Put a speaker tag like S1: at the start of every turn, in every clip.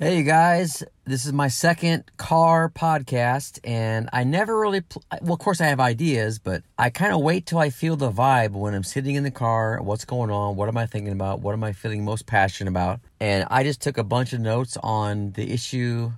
S1: Hey, you guys. This is my second car podcast, and I never really, pl- well, of course, I have ideas, but I kind of wait till I feel the vibe when I'm sitting in the car. What's going on? What am I thinking about? What am I feeling most passionate about? And I just took a bunch of notes on the issue,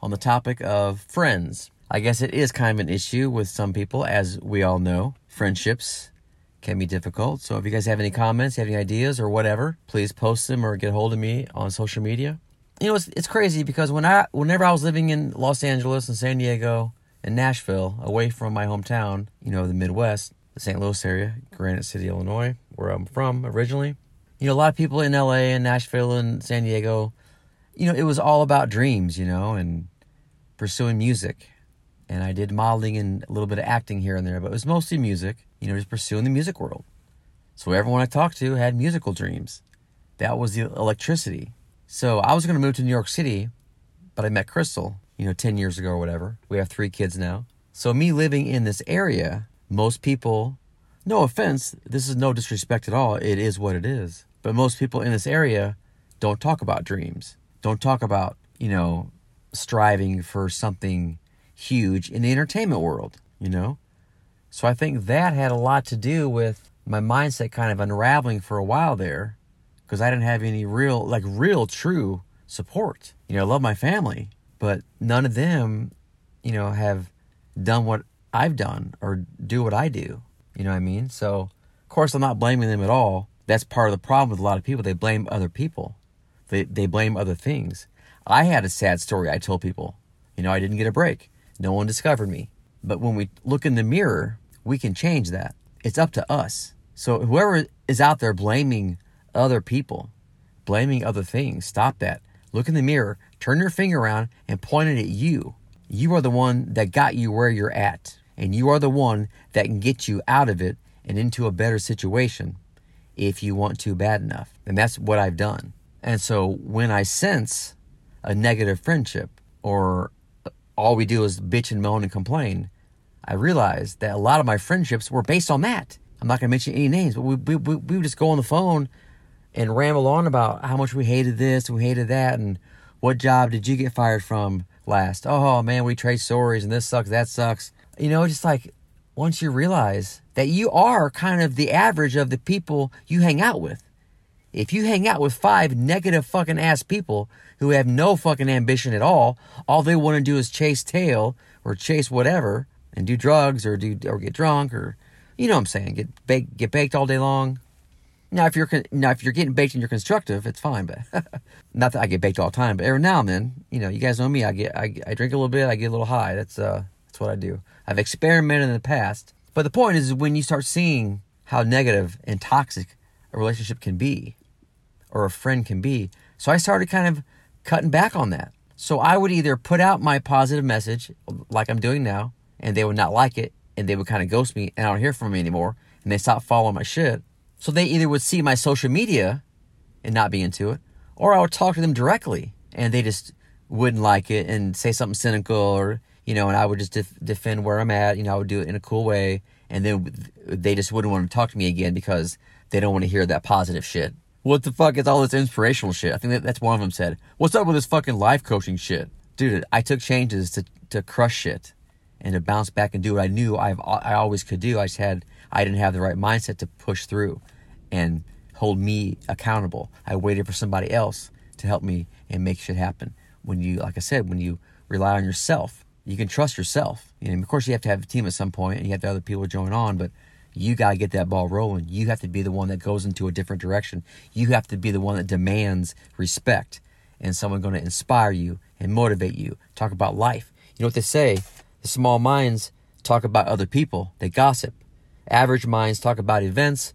S1: on the topic of friends. I guess it is kind of an issue with some people, as we all know. Friendships can be difficult. So if you guys have any comments, have any ideas, or whatever, please post them or get hold of me on social media you know, it's, it's crazy because when I, whenever I was living in Los Angeles and San Diego and Nashville, away from my hometown, you know, the Midwest, the St. Louis area, Granite City, Illinois, where I'm from originally, you know, a lot of people in LA and Nashville and San Diego, you know, it was all about dreams, you know, and pursuing music. And I did modeling and a little bit of acting here and there, but it was mostly music, you know, just pursuing the music world. So everyone I talked to had musical dreams. That was the electricity. So I was going to move to New York City, but I met Crystal, you know, 10 years ago or whatever. We have three kids now. So me living in this area, most people, no offense, this is no disrespect at all. It is what it is. But most people in this area don't talk about dreams, don't talk about, you know, striving for something huge in the entertainment world, you know? So I think that had a lot to do with my mindset kind of unraveling for a while there because I didn't have any real, like, real, true support. You know, I love my family, but none of them, you know, have done what I've done or do what I do. You know what I mean? So, of course, I'm not blaming them at all. That's part of the problem with a lot of people. They blame other people, they, they blame other things. I had a sad story I told people. You know, I didn't get a break, no one discovered me. But when we look in the mirror, we can change that. It's up to us. So, whoever is out there blaming other people, blaming other things. Stop that. Look in the mirror, turn your finger around, and point it at you. You are the one that got you where you're at, and you are the one that can get you out of it and into a better situation if you want to bad enough. And that's what I've done. And so when I sense a negative friendship or all we do is bitch and moan and complain, I realize that a lot of my friendships were based on that. I'm not going to mention any names, but we, we, we would just go on the phone and ramble on about how much we hated this we hated that and what job did you get fired from last? Oh man, we trade stories and this sucks, that sucks. You know, just like once you realize that you are kind of the average of the people you hang out with. If you hang out with five negative fucking ass people who have no fucking ambition at all, all they want to do is chase tail or chase whatever and do drugs or do or get drunk or you know what I'm saying, get baked, get baked all day long, now, if you're now if you're getting baked and you're constructive, it's fine. But not that I get baked all the time, but every now and then, you know, you guys know me. I get I, I drink a little bit, I get a little high. That's uh that's what I do. I've experimented in the past, but the point is when you start seeing how negative and toxic a relationship can be, or a friend can be. So I started kind of cutting back on that. So I would either put out my positive message, like I'm doing now, and they would not like it, and they would kind of ghost me, and I don't hear from me anymore, and they stop following my shit so they either would see my social media and not be into it, or I would talk to them directly and they just wouldn't like it and say something cynical or, you know, and I would just def- defend where I'm at. You know, I would do it in a cool way. And then they just wouldn't want to talk to me again because they don't want to hear that positive shit. What the fuck is all this inspirational shit? I think that, that's one of them said. What's up with this fucking life coaching shit? Dude, I took changes to, to crush shit and to bounce back and do what I knew I've, I always could do. I just had I didn't have the right mindset to push through and hold me accountable. I waited for somebody else to help me and make shit happen. When you, like I said, when you rely on yourself, you can trust yourself. And of course, you have to have a team at some point, and you have to have other people join on. But you got to get that ball rolling. You have to be the one that goes into a different direction. You have to be the one that demands respect, and someone going to inspire you and motivate you. Talk about life. You know what they say? The small minds talk about other people. They gossip. Average minds talk about events,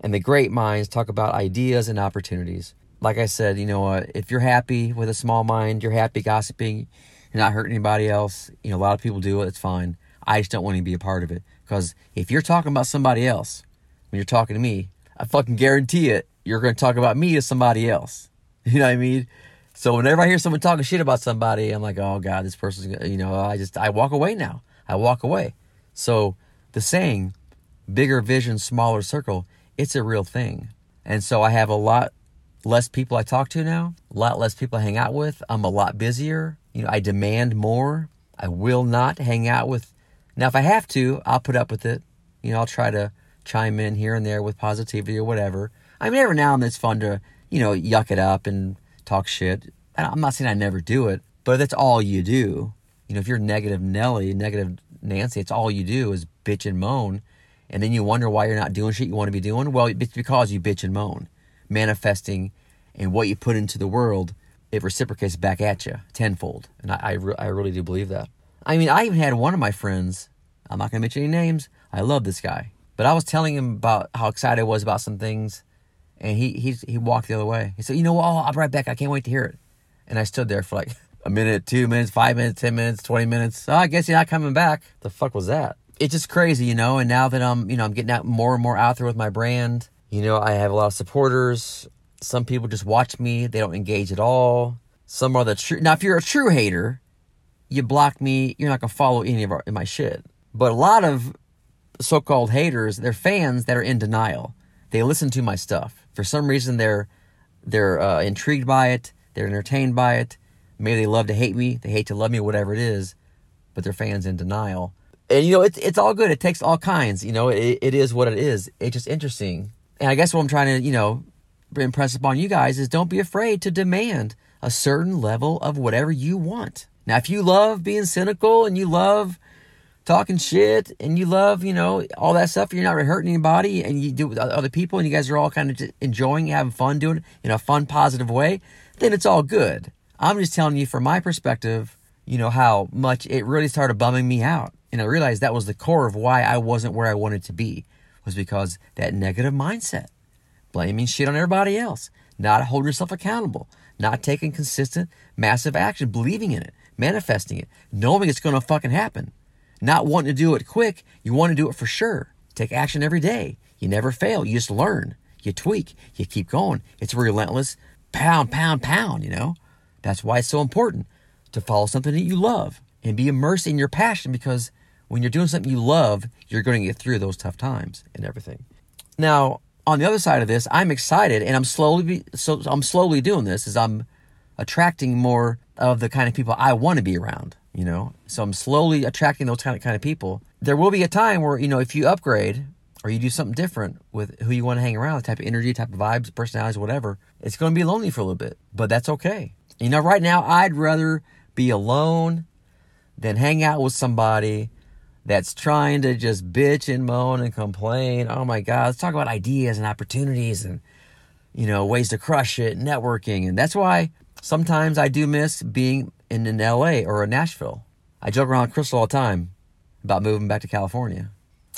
S1: and the great minds talk about ideas and opportunities. Like I said, you know, uh, if you're happy with a small mind, you're happy gossiping, you're not hurting anybody else. You know, a lot of people do it. It's fine. I just don't want to be a part of it because if you're talking about somebody else when you're talking to me, I fucking guarantee it, you're going to talk about me to somebody else. You know what I mean? So whenever I hear someone talking shit about somebody, I'm like, oh God, this person's, you know, I just, I walk away now. I walk away. So the saying, bigger vision, smaller circle, it's a real thing. And so I have a lot less people I talk to now, a lot less people I hang out with. I'm a lot busier. You know, I demand more. I will not hang out with. Now, if I have to, I'll put up with it. You know, I'll try to chime in here and there with positivity or whatever. I mean, every now and then it's fun to, you know, yuck it up and talk shit. I'm not saying I never do it, but that's all you do, you know, if you're negative Nelly, negative Nancy, it's all you do is bitch and moan. And then you wonder why you're not doing shit you want to be doing. Well, it's because you bitch and moan. Manifesting and what you put into the world, it reciprocates back at you tenfold. And I, I, re- I really do believe that. I mean, I even had one of my friends, I'm not going to mention any names. I love this guy. But I was telling him about how excited I was about some things. And he, he, he walked the other way. He said, You know what? I'll be right back. I can't wait to hear it. And I stood there for like a minute, two minutes, five minutes, 10 minutes, 20 minutes. Oh, I guess you're not coming back. The fuck was that? It's just crazy, you know. And now that I'm, you know, I'm getting out more and more out there with my brand, you know, I have a lot of supporters. Some people just watch me, they don't engage at all. Some are the true. Now, if you're a true hater, you block me, you're not to follow any of our, my shit. But a lot of so called haters, they're fans that are in denial. They listen to my stuff. For some reason, they're they're uh, intrigued by it. They're entertained by it. Maybe they love to hate me. They hate to love me, whatever it is. But they're fans in denial. And, you know, it's, it's all good. It takes all kinds. You know, it, it is what it is. It's just interesting. And I guess what I'm trying to, you know, impress upon you guys is don't be afraid to demand a certain level of whatever you want. Now, if you love being cynical and you love talking shit and you love, you know, all that stuff, you're not hurting anybody and you do it with other people and you guys are all kind of enjoying, having fun doing it in a fun, positive way, then it's all good. I'm just telling you from my perspective, you know, how much it really started bumming me out. And I realized that was the core of why I wasn't where I wanted to be, was because that negative mindset, blaming shit on everybody else, not holding yourself accountable, not taking consistent, massive action, believing in it, manifesting it, knowing it's going to fucking happen, not wanting to do it quick. You want to do it for sure. Take action every day. You never fail. You just learn. You tweak. You keep going. It's relentless. Pound, pound, pound, you know? That's why it's so important to follow something that you love and be immersed in your passion because when you're doing something you love, you're going to get through those tough times and everything. Now, on the other side of this, I'm excited and I'm slowly so I'm slowly doing this as I'm attracting more of the kind of people I want to be around, you know. So I'm slowly attracting those kind of kind of people. There will be a time where, you know, if you upgrade or you do something different with who you want to hang around, the type of energy, type of vibes, personalities, whatever, it's going to be lonely for a little bit, but that's okay. You know, right now, I'd rather be alone than hang out with somebody that's trying to just bitch and moan and complain. Oh my God, let's talk about ideas and opportunities and, you know, ways to crush it, networking. And that's why sometimes I do miss being in an LA or a Nashville. I joke around with Crystal all the time about moving back to California.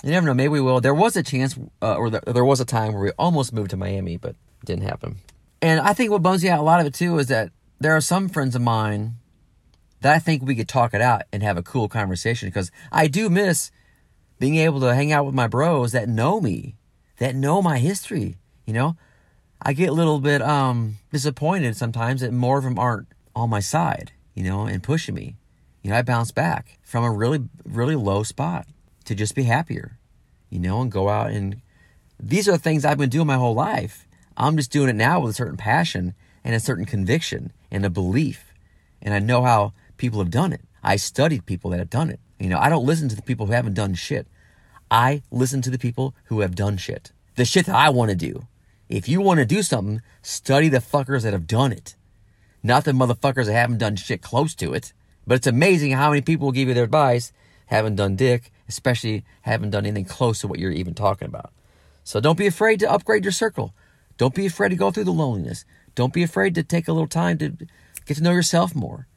S1: You never know, maybe we will. There was a chance, uh, or there was a time where we almost moved to Miami, but didn't happen. And I think what bums me out a lot of it too is that there are some friends of mine that I think we could talk it out and have a cool conversation because I do miss being able to hang out with my bros that know me, that know my history. You know, I get a little bit um, disappointed sometimes that more of them aren't on my side, you know, and pushing me. You know, I bounce back from a really, really low spot to just be happier, you know, and go out and these are things I've been doing my whole life. I'm just doing it now with a certain passion and a certain conviction and a belief. And I know how people have done it. I studied people that have done it. You know, I don't listen to the people who haven't done shit. I listen to the people who have done shit. The shit that I want to do. If you want to do something, study the fuckers that have done it. Not the motherfuckers that haven't done shit close to it. But it's amazing how many people will give you their advice, haven't done dick, especially haven't done anything close to what you're even talking about. So don't be afraid to upgrade your circle. Don't be afraid to go through the loneliness. Don't be afraid to take a little time to get to know yourself more.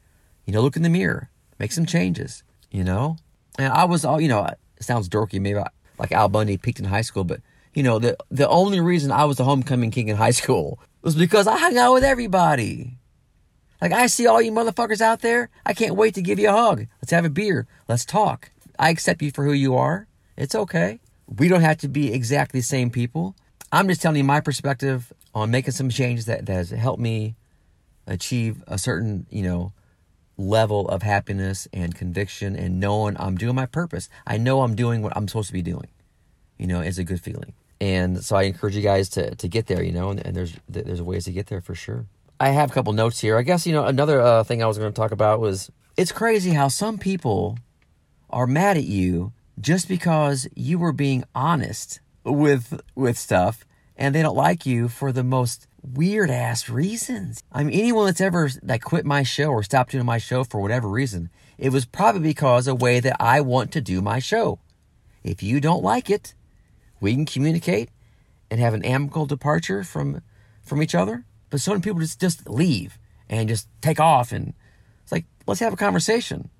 S1: You know, look in the mirror, make some changes, you know? And I was all, you know, it sounds dorky, maybe like Al Bundy peaked in high school, but, you know, the, the only reason I was the homecoming king in high school was because I hung out with everybody. Like, I see all you motherfuckers out there. I can't wait to give you a hug. Let's have a beer. Let's talk. I accept you for who you are. It's okay. We don't have to be exactly the same people. I'm just telling you my perspective on making some changes that, that has helped me achieve a certain, you know, level of happiness and conviction and knowing I'm doing my purpose. I know I'm doing what I'm supposed to be doing. You know, it's a good feeling. And so I encourage you guys to, to get there, you know, and, and there's there's ways to get there for sure. I have a couple notes here. I guess, you know, another uh, thing I was going to talk about was it's crazy how some people are mad at you just because you were being honest with with stuff and they don't like you for the most weird ass reasons. I mean anyone that's ever that quit my show or stopped doing my show for whatever reason, it was probably because a way that I want to do my show. If you don't like it, we can communicate and have an amicable departure from from each other. But so many people just just leave and just take off and it's like let's have a conversation.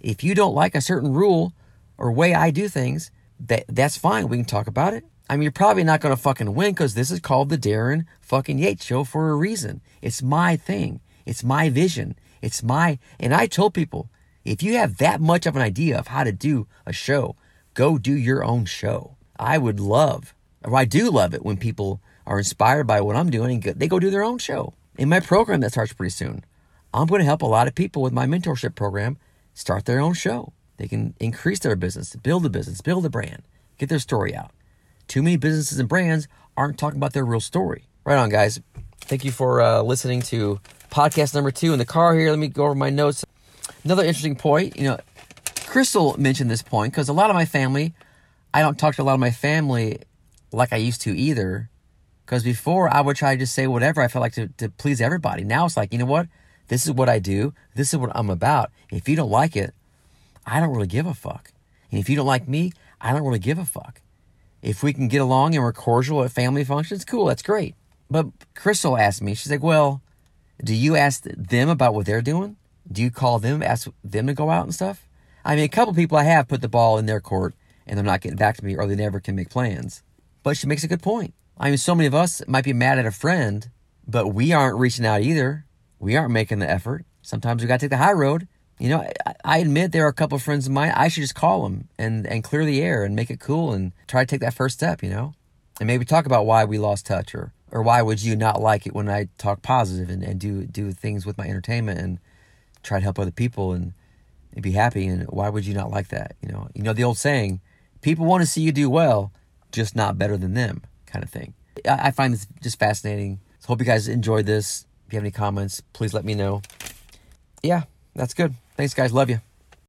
S1: If you don't like a certain rule or way I do things, that that's fine. We can talk about it. I mean, you're probably not going to fucking win because this is called the Darren fucking Yates show for a reason. It's my thing. It's my vision. It's my, and I told people, if you have that much of an idea of how to do a show, go do your own show. I would love, or I do love it when people are inspired by what I'm doing and they go do their own show. In my program that starts pretty soon, I'm going to help a lot of people with my mentorship program start their own show. They can increase their business, build a business, build a brand, get their story out. Too many businesses and brands aren't talking about their real story. Right on, guys. Thank you for uh, listening to podcast number two in the car here. Let me go over my notes. Another interesting point, you know, Crystal mentioned this point because a lot of my family, I don't talk to a lot of my family like I used to either. Because before I would try to just say whatever I felt like to, to please everybody. Now it's like, you know what? This is what I do. This is what I'm about. If you don't like it, I don't really give a fuck. And if you don't like me, I don't really give a fuck. If we can get along and we're cordial at family functions, cool, that's great. But Crystal asked me, she's like, well, do you ask them about what they're doing? Do you call them, ask them to go out and stuff? I mean, a couple people I have put the ball in their court and they're not getting back to me or they never can make plans. But she makes a good point. I mean, so many of us might be mad at a friend, but we aren't reaching out either. We aren't making the effort. Sometimes we got to take the high road you know, I, I admit there are a couple of friends of mine. I should just call them and, and clear the air and make it cool and try to take that first step, you know? And maybe talk about why we lost touch or, or why would you not like it when I talk positive and, and do, do things with my entertainment and try to help other people and, and be happy. And why would you not like that? You know, you know, the old saying, people want to see you do well, just not better than them kind of thing. I, I find this just fascinating. So hope you guys enjoyed this. If you have any comments, please let me know. Yeah, that's good. Thanks, guys. Love you.